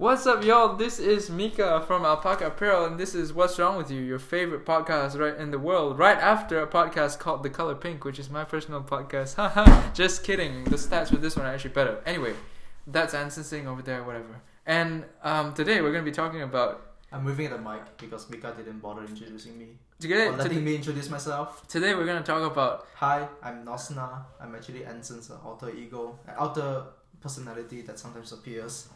What's up, y'all? This is Mika from Alpaca Apparel, and this is What's Wrong with You, your favorite podcast right in the world, right after a podcast called The Color Pink, which is my personal podcast. Haha, just kidding. The stats for this one are actually better. Anyway, that's Anson sitting over there, whatever. And um, today we're going to be talking about. I'm moving the mic because Mika didn't bother introducing me. Today, or letting today, me introduce myself. today we're going to talk about. Hi, I'm Nosna. I'm actually Anson's alter ego, alter personality that sometimes appears.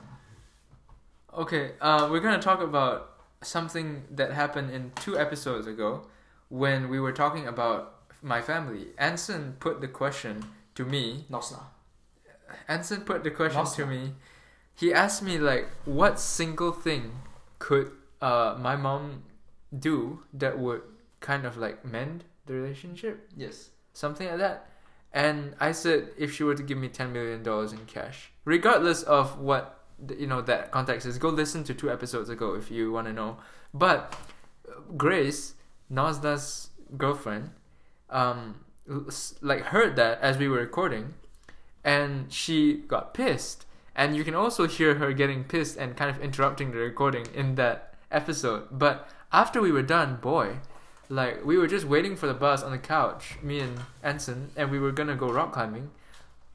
Okay, uh, we're to talk about something that happened in two episodes ago when we were talking about my family. Anson put the question to me Nosna. Anson put the question Nosna. to me. He asked me like, what single thing could uh my mom do that would kind of like mend the relationship, Yes. something like that. And I said if she were to give me ten million dollars in cash, regardless of what you know that context is, go listen to two episodes ago if you want to know. But Grace, Nosna's girlfriend, um, like heard that as we were recording, and she got pissed. And you can also hear her getting pissed and kind of interrupting the recording in that episode. But after we were done, boy, like we were just waiting for the bus on the couch, me and Anson, and we were gonna go rock climbing,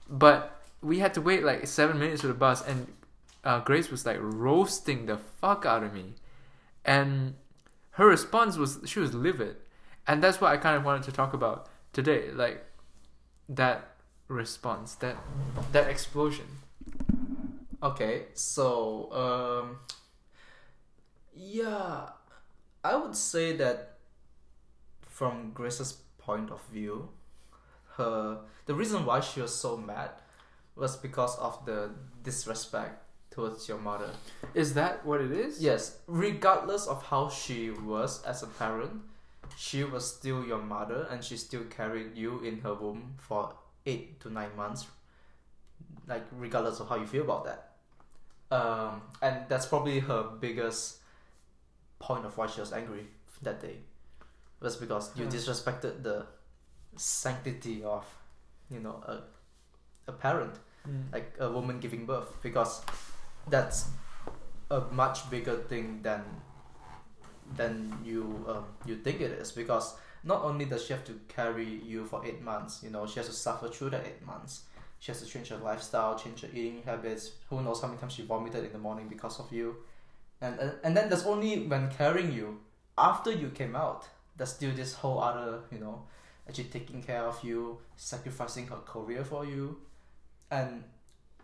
but we had to wait like seven minutes for the bus, and uh, Grace was like roasting the fuck out of me, and her response was she was livid, and that's what I kind of wanted to talk about today, like that response, that that explosion. Okay, so um, yeah, I would say that from Grace's point of view, her the reason why she was so mad was because of the disrespect towards your mother. Is that what it is? Yes, regardless of how she was as a parent, she was still your mother and she still carried you in her womb for eight to nine months. Like regardless of how you feel about that. Um, and that's probably her biggest point of why she was angry that day. Was because you disrespected the sanctity of, you know, a a parent Mm. like a woman giving birth because that's a much bigger thing than than you um, you think it is. Because not only does she have to carry you for eight months you know she has to suffer through the eight months. She has to change her lifestyle change her eating habits. Who knows how many times she vomited in the morning because of you. And and, and then there's only when carrying you after you came out there's still this whole other you know actually taking care of you sacrificing her career for you. And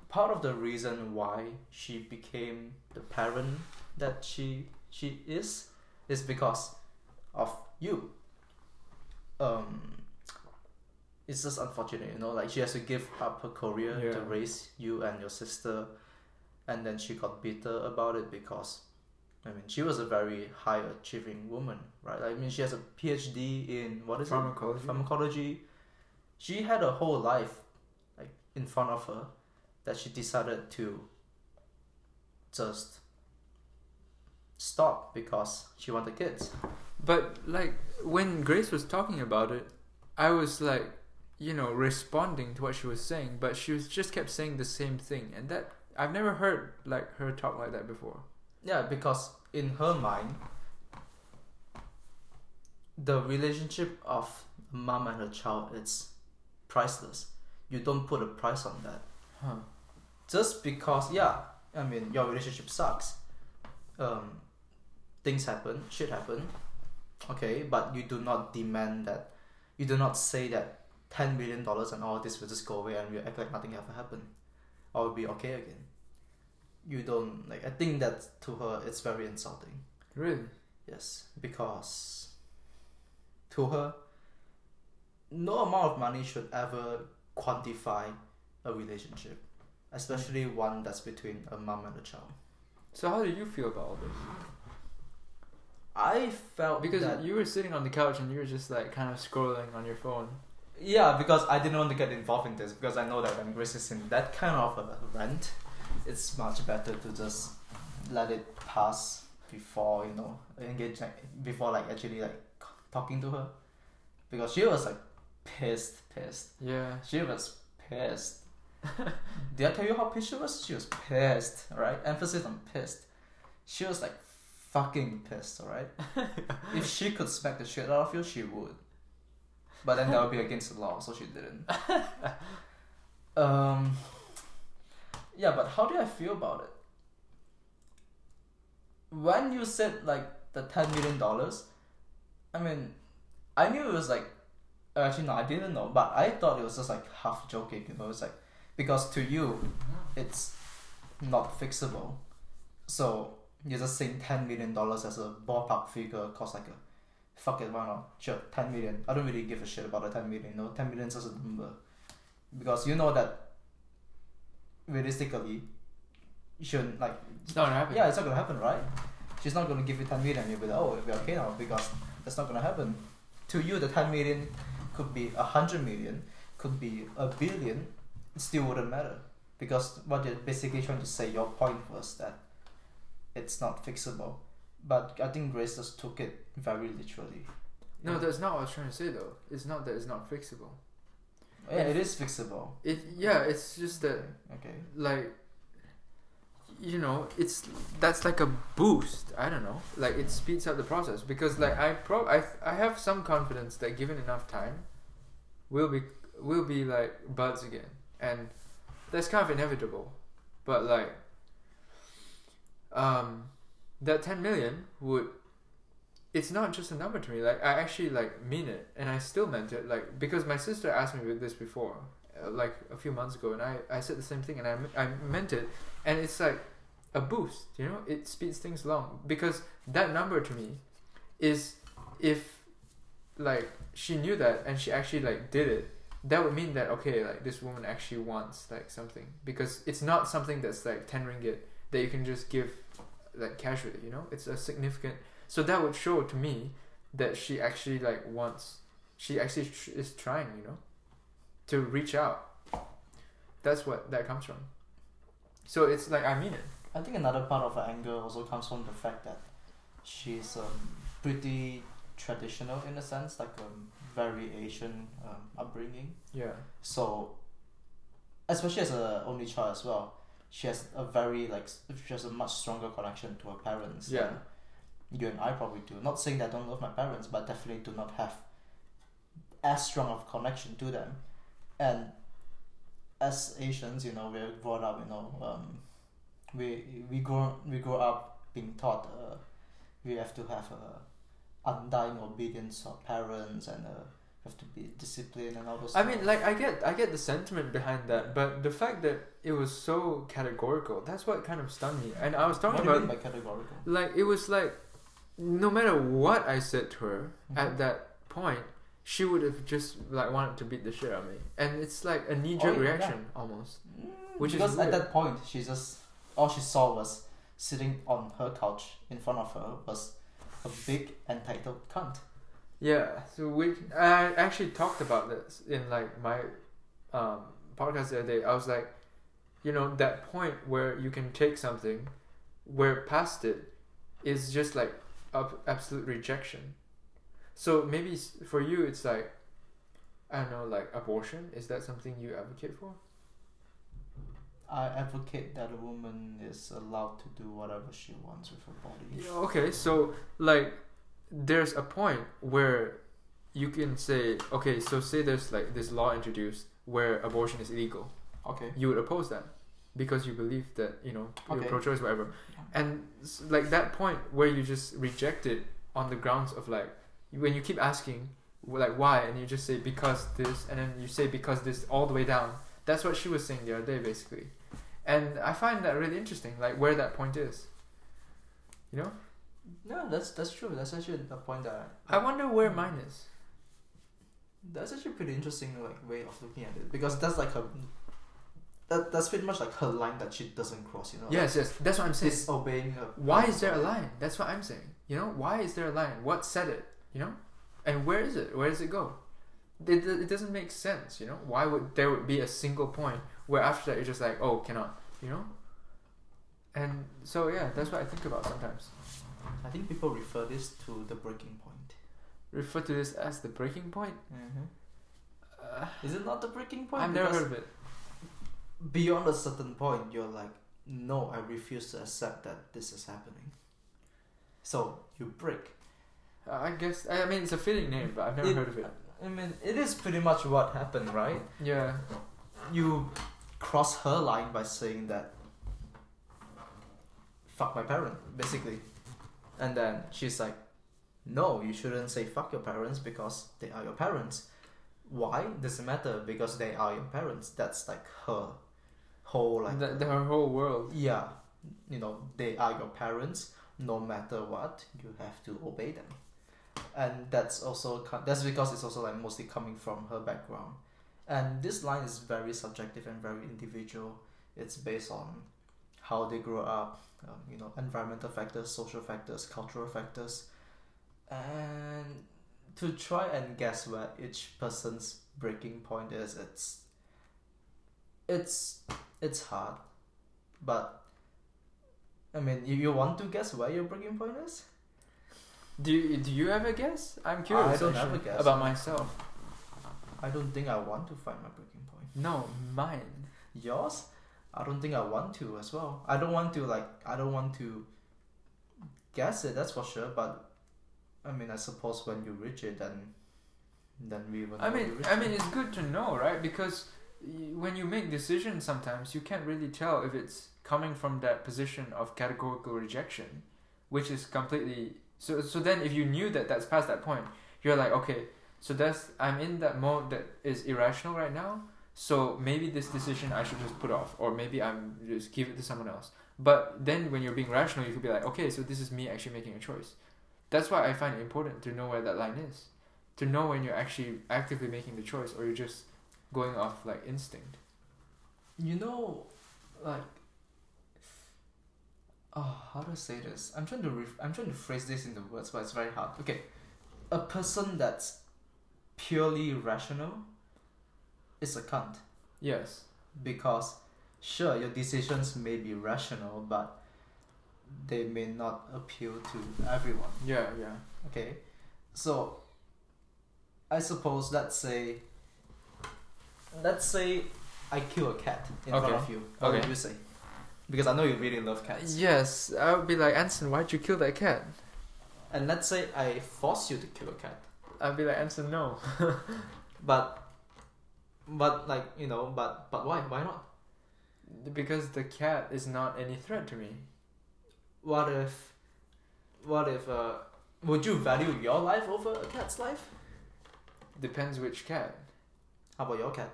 part of the reason why she became the parent that she she is is because of you um it's just unfortunate you know like she has to give up her career to Yeah. raise you and your sister and then she got bitter about it because I mean she was a very high achieving woman right I mean she has a PhD in what is it Pharmacology. pharmacology. She had a whole life like in front of her that she decided to just stop because she wanted kids. But like when Grace was talking about it, I was like, you know, responding to what she was saying, but she was just kept saying the same thing, and that I've never heard like her talk like that before. Yeah, because in her mind the relationship of a mom and her child it's priceless. You don't put a price on that. Huh. Just because yeah i mean your relationship sucks. Um things happen shit happen. Okay but you do not demand that. You do not say that 10 million dollars and all this will just go away and we act like nothing ever happened. Or will be okay again. You don't like i think that to her it's very insulting. Really? Yes, because to her, no amount of money should ever quantify a relationship, especially one that's between a mom and a child. So how do you feel about all this? I felt Because you were sitting on the couch and you were just like kind of scrolling on your phone. yeah, because I didn't want to get involved in this because I know that when Grace is in that kind of a rant, it's much better to just let it pass before you know engage like before like actually like talking to her because she was like pissed, pissed. Yeah. She was pissed. Did I tell you how pissed she was? She was pissed, right? Emphasis on pissed. She was like fucking pissed, alright? if she could smack the shit out of you, she would. But then that would be against the law, so she didn't. um, yeah, but how do I feel about it? When you said like the ten million dollars, I mean, I knew it was like, actually no, I didn't know, but I thought it was just like half joking. You know, it's like because to you, it's not fixable, so you're just saying ten million dollars as a ballpark figure, cost like a fuck it, why not? Sure, 10 million. I don't really give a shit about the 10 million. No, 10 million is just a number. Because you know that realistically, you shouldn't, like, It's not gonna happen. yeah, it's not gonna happen, right? She's not gonna give you 10 million. You'll be like, oh, we're okay now because that's not gonna happen. To you, the 10 million could be a 100 million, could be a billion. It still wouldn't matter. Because what you're basically trying to say, your point was that it's not fixable. But I think Grace just took it very literally. No, that's not what I was trying to say though. It's not that it's not fixable. Yeah, it is fixable. It yeah, it's just that Okay. like you know it's that's like a boost i don't know like it speeds up the process because like i pro i, I have some confidence that given enough time we'll be we'll be like buds again and that's kind of inevitable but like um that 10 million would it's not just a number to me like i actually like mean it and i still meant it like because my sister asked me this before uh, like a few months ago and i i said the same thing and i, I meant it and it's like a boost you know? It speeds things along because that number to me is if like she knew that and she actually like did it that would mean that okay like this woman actually wants like something. Because it's not something that's like 10 ringgit that you can just give like casually you know? It's a significant so that would show to me that she actually like wants she actually tr- is trying you know? To reach out. That's what that comes from. So it's like i mean it. I think another part of her anger also comes from the fact that she's um, pretty traditional in a sense, like um, very Asian um, upbringing. yeah So, especially as a only child as well, she has a very like she has a much stronger connection to her parents. Yeah. than You and I probably do. Not saying that I don't love my parents, but definitely do not have as strong of connection to them. And as Asians, you know, we're brought up, you know, um, we we grow we grow up being taught uh, we have to have a undying obedience of parents and uh, have to be disciplined and all those. i stuff. mean like i get i get the sentiment behind that but the fact that it was so categorical that's what kind of stunned me and i was what talking do you about mean by categorical? like it was like no matter what i said to her Mhm. at that point she would have just like wanted to beat the shit out of me and it's like a knee-jerk Oh, yeah. reaction almost Mm, Which is because at that point she just all she saw was sitting on her couch in front of her was a big entitled cunt. Yeah, so we I actually talked about this in like my um, podcast the other day. I was like, you know, that point where you can take something, where past it is just like ab- absolute rejection. So maybe for you it's like, I don't know, like abortion. Is that something you advocate for? I advocate that a woman is allowed to do whatever she wants with her body. Yeah, okay, so like there's a point where you can say, okay, so say there's like this law introduced where abortion is illegal. Okay. you would oppose that because you believe that you know you're pro-choice whatever and like that point where you just reject it on the grounds of like when you keep asking like why and you just say because this and then you say because this all the way down that's what she was saying the other day basically. And i find that really interesting like where that point is. You know? No, that's that's true. That's actually the point that i wonder where hmm. mine is. That's actually a pretty interesting like way of looking at it because that's like a that that's pretty much like her line that she doesn't cross. You know. yes yes. That's what i'm saying. Disobeying her. why is there a line? That's what i'm saying. You know? Why is there a line? What said it? You know? And where is it? Where does it go it, it doesn't make sense you know why would there would be a single point where after that you're just like oh cannot you know and so yeah that's what i think about sometimes I think people refer this to the breaking point. refer to this as the breaking point Mm-hmm. uh, Is it not the breaking point? i've never heard of it beyond a certain point, you're like, no, I refuse to accept that this is happening. So you break. I guess I mean it's a fitting name, but I've never It- heard of it. I mean, it is pretty much what happened, right? Yeah. You cross her line by saying that, fuck my parent, basically. And then she's like, no, you shouldn't say fuck your parents because they are your parents. Why? Doesn't matter because they are your parents. That's like her whole like the, the her whole world. yeah, you know, they are your parents. No matter what, you have to obey them, and that's also that's because it's also like mostly coming from her background, and this line is very subjective and very individual. It's based on how they grew up, um, you know, environmental factors, social factors, cultural factors, and to try and guess where each person's breaking point is, it's it's it's hard, but I mean, you, you want to guess where your breaking point is? Do you, do you have a guess? I'm curious. don't have a guess. about myself. I don't think I want to find my breaking point. No, mine. Yours? I don't think I want to as well. I don't want to like I don't want to guess it, that's for sure, but I mean I suppose when you reach it then then we will I mean, I mean, it's good to know, right? Because y- when you make decisions, sometimes you can't really tell if it's coming from that position of categorical rejection, which is completely so. So then, if you knew that that's past that point, you're like, okay, so that's I'm in that mode that is irrational right now. So maybe this decision I should just put off, or maybe I'm just give it to someone else. But then, when you're being rational, you could be like, okay, so this is me actually making a choice. That's why I find it important to know where that line is to know when you're actually actively making the choice or you're just going off like instinct. You know, like, oh, how to say this? I'm trying to ref- I'm trying to phrase this into words, but it's very hard. Okay, a person that's purely rational is a cunt Yes. because, sure, your decisions may be rational, but they may not appeal to everyone. Yeah, yeah. Okay, so I suppose let's say, let's say I kill a cat in front of you. What would you say? Because I know you really love cats. Yes, I would be like, Anson, why'd you kill that cat? And let's say I force you to kill a cat, I'd be like, Anson, no. but, but like you know, but but why? Why not? Because the cat is not any threat to me. What if, what if? Uh, would you value your life over a cat's life? Depends which cat. How about your cat?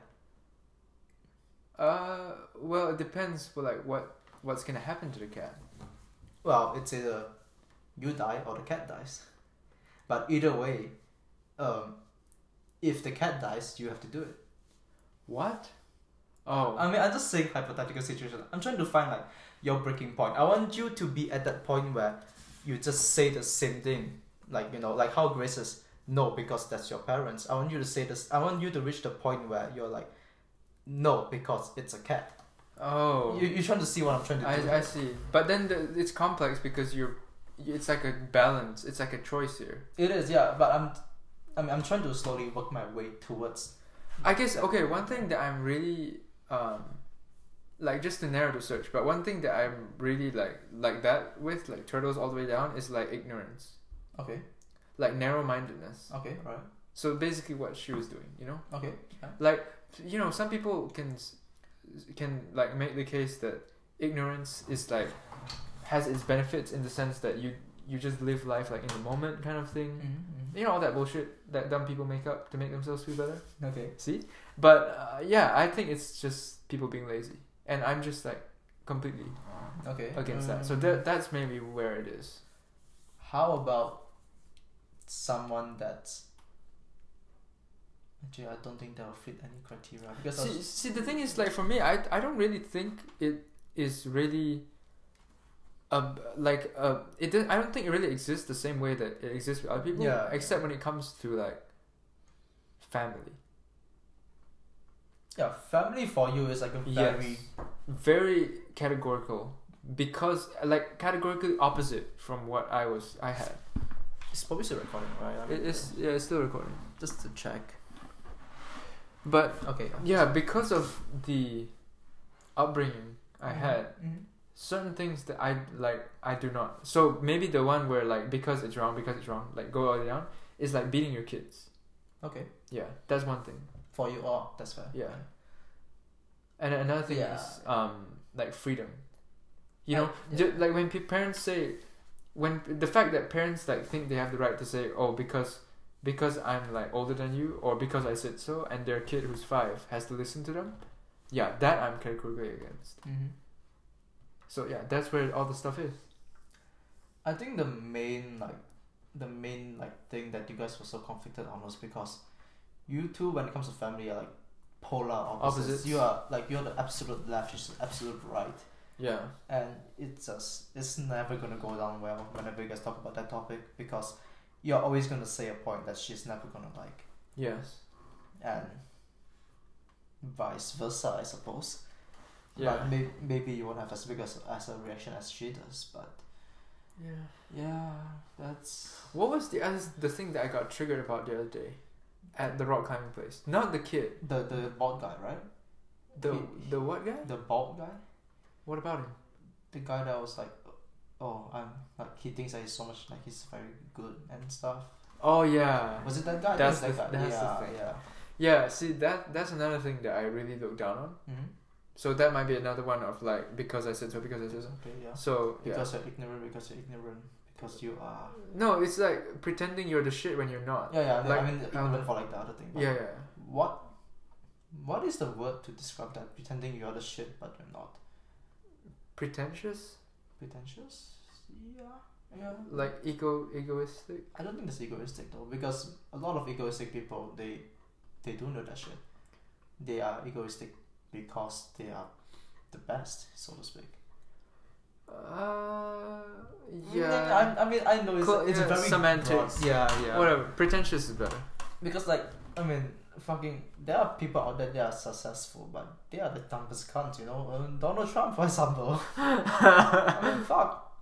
Uh, well, it depends. Well, like what what's gonna happen to the cat? Well, it's either you die or the cat dies. But either way, um, if the cat dies, you have to do it. What? Oh, I mean, I'm just saying hypothetical situation. I'm trying to find like your breaking point. I want you to be at that point where you just say the same thing, like you know, like how Grace says no because that's your parents. I want you to say this. I want you to reach the point where you're like, no because it's a cat. Oh. You you're trying to see what I'm trying to do. I, I see. But then the, it's complex because you're. It's like a balance. It's like a choice here. It is, yeah, but I'm, I mean, I'm trying to slowly work my way towards. I guess okay. One thing that I'm really um, like just to narrow the search, but one thing that I'm really like like that with like turtles all the way down is like ignorance, Okay. like narrow mindedness. Okay. Right. So basically, what she was doing, you know, Okay. Yeah. like you know, some people can can like make the case that ignorance is like has its benefits in the sense that you you just live life like in the moment kind of thing. Mm-hmm. You know all that bullshit that dumb people make up to make themselves feel better. Okay. See, but uh, yeah, I think it's just people being lazy, and I'm just like completely Okay. against that. So Um, that that's maybe where it is. How about someone that's actually I don't think that will fit any criteria because See, see, the thing is, like for me, I I don't really think it is really. A, like uh, it does, I don't think it really exists the same way that it exists with other people. Yeah. Except when it comes to like family. yeah, family for you is like a very Yes. Very categorical because like categorically opposite from what I was I had. it's probably still recording, right? I mean, It is yeah, it's still recording. just to check. But Okay. yeah, because of the upbringing I had, Mhm. certain things that I like I do not. So maybe the one where like because it's wrong, because it's wrong, like go all the way down is like beating your kids. Okay. Yeah, that's one thing. For you, all, that's fair. Yeah. And another thing Yeah. is um like freedom. You know, yeah. like when parents say, when the fact that parents like think they have the right to say, oh, because because I'm like older than you, or because I said so, and their kid who's five has to listen to them. Yeah, that I'm categorically against. Mhm. So yeah, that's where all the stuff is. I think the main like the main like thing that you guys were so conflicted on was because you two when it comes to family are like polar opposites. Opposites. You are like you're the absolute left, she's the absolute right. Yeah. And it's just it's never gonna go down well whenever you guys talk about that topic because you're always gonna say a point that she's never gonna like Yes. and vice versa I suppose. Yeah. But may- maybe you won't have as big as, as a reaction as she does, but yeah. yeah, that's What was the other the thing that I got triggered about the other day, at the rock climbing place? Not the kid. the the bald guy, right? The He- the what guy? The bald guy, What about him? the guy that was like, oh, I'm like he thinks that he's so much like he's very good and stuff. Oh yeah. Was it that guy? That's it's that the- guy. that's the yeah, thing. yeah. Yeah. See that that's another thing that I really look down on. Mm-hmm. So that might be another one of like because I said so because I said so. Okay, yeah. So yeah. Because you're ignorant. Because you're ignorant. Because you are. No, it's like pretending you're the shit when you're not. Yeah, yeah. Like, I mean, um, ignorant for like the other thing. Yeah, yeah. What? What is the word to describe that? Pretending you're the shit, but you're not. Pretentious, Pretentious. Yeah. Yeah. like ego egoistic. I don't think it's egoistic though, because a lot of egoistic people they they do know that shit. They are egoistic because they are the best, so to speak. Uh, yeah. I, I mean, I know it's, Cool, it's yeah, very semantics. broad. Yeah, yeah. Whatever. Pretentious is better. Because like, I mean, fucking, there are people out there that are successful, but they are the dumbest cunts. You know, um, Donald Trump, for example. I mean, fuck.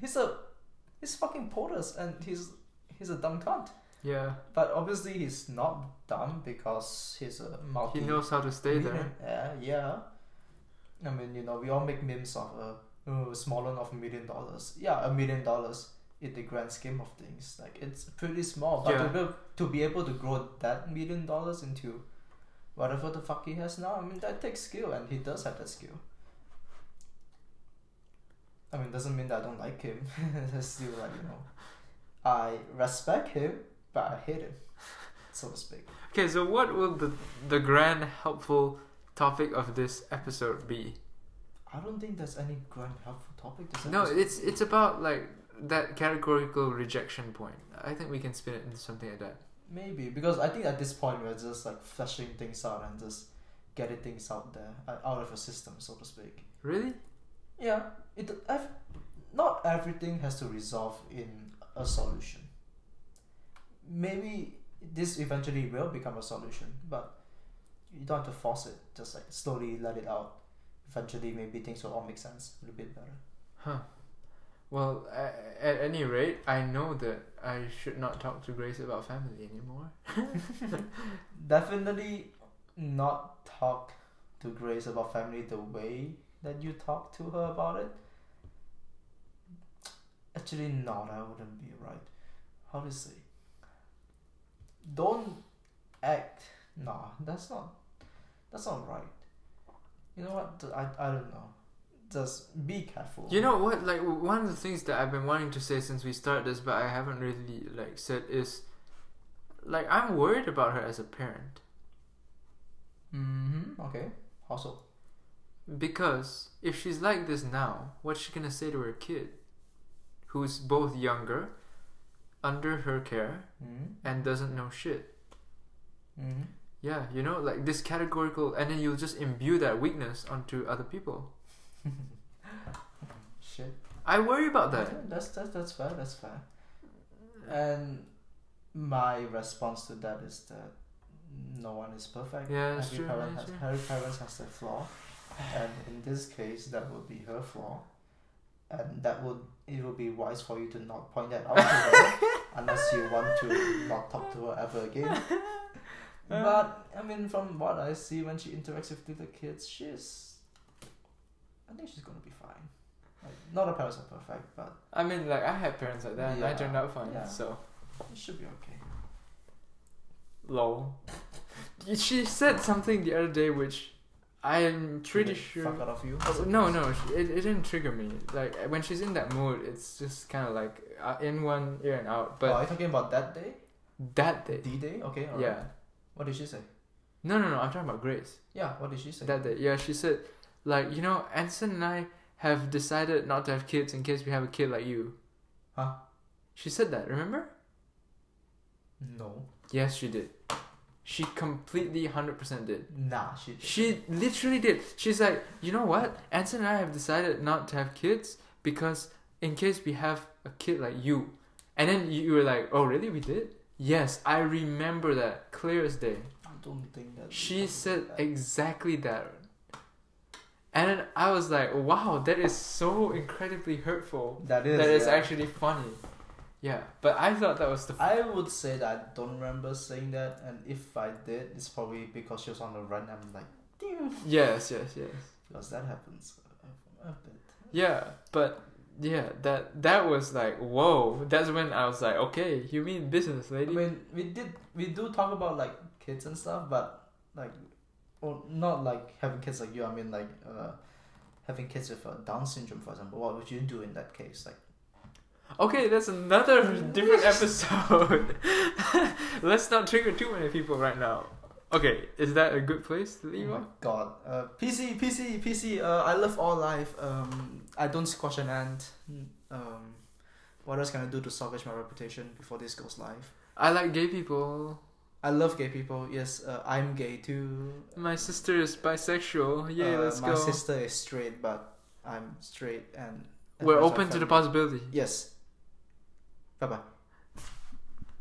He's a, he's fucking POTUS, and he's he's a dumb cunt. Yeah. But obviously, he's not dumb because he's a multi. He knows how to stay there. Yeah, yeah. I mean, you know, we all make memes of a uh, small loan of a million dollars. Yeah, a million dollars in the grand scheme of things, like it's pretty small. But Yeah. to be to be able to grow that million dollars into whatever the fuck he has now, I mean, that takes skill, and he does have that skill. I mean, doesn't mean that I don't like him. It's still like you know, I respect him, but I hate him, so to speak. Okay, so what will the the grand helpful topic of this episode be? I don't think there's any grand helpful topic. This No, episode. it's it's about like that categorical rejection point. I think we can spin it into something like that. maybe because I think at this point we're just like fleshing things out and just getting things out there, uh, out of a system, so to speak. Really? Yeah, it. ev- Not everything has to resolve in a solution. Maybe this eventually will become a solution, but you don't have to force it. Just like slowly let it out. Eventually, maybe things will all make sense a little bit better. Huh. Well, a- at any rate, I know that I should not talk to Grace about family anymore. Definitely not talk to Grace about family the way that you talk to her about it. Actually, not. I wouldn't be right. How to say? Don't act. Nah, that's not. That's not right. You know what? I, I don't know. Just be careful. You know what? Like one of the things that I've been wanting to say since we started this, but I haven't really like said is, like I'm worried about her as a parent Mm-hmm. Okay. How so? because if she's like this now, what's she gonna say to her kid, who's both younger, under her care, Mm-hmm. and doesn't know shit? Mm-hmm. Yeah, you know, like this categorical, and then you'll just imbue that weakness onto other people. Shit. I worry about that. that's that's that's fair. That's fair. And my response to that is that no one is perfect. Yeah, every true, parent has every parent has their flaw, and in this case, that would be her flaw, and that would it would be wise for you to not point that out to her unless you want to not talk to her ever again. But I mean, from what I see when she interacts with little kids, she's I think she's gonna be fine. Like, not all parents are perfect, but I mean, like I had parents like that, and I Yeah, turned out fine. yeah. So, it should be okay. lol. She said something the other day, which I'm pretty Did it sure. Fuck out of you. Oh, no, no, she- it, it didn't trigger me. Like when she's in that mood, it's just kind of like uh, in one ear and out. oh, But are you talking about that day? that day, D day? Okay. alright. yeah. What did she say? No, no, no. I'm talking about Grace. Yeah. What did she say? That day, yeah. She said, like you know, Anson and I have decided not to have kids in case we have a kid like you. Huh? She said that. Remember? No. Yes, she did. She completely hundred percent did. Nah. She. didn't. She literally did. She's like, you know what? Anson and I have decided not to have kids because in case we have a kid like you. And then you, you were like, oh, really? We did? Yes, I remember that clear as day. I don't think that. She said exactly that. And then I was like, wow, that is so incredibly hurtful. That is. that is yeah. actually funny. Yeah, but I thought that was the. I would say that I don't remember saying that, and if I did, it's probably because she was on the run. I'm like, damn, yes, yes, yes. because that happens a, a bit. Yeah, but yeah, that that was like whoa. That's when I was like, okay, you mean business, I lady? mean, we did we do talk about like kids and stuff, but like, or not like having kids like you. I mean like uh, having kids with uh, Down syndrome, for example. What would you do in that case? Like, okay, that's another different episode. Let's not trigger too many people right now. Okay, is that a good place to oh leave my off? god, uh, PC, PC, PC. Uh, I love all life. Um, I don't squash an ant. Um, what else can I do to salvage my reputation before this goes live? I like gay people. I love gay people. Yes, uh, I'm gay too. My sister is bisexual. Yeah, Uh, let's my go. sister is straight, but I'm straight and. and We're open to the possibility. Yes. Bye bye.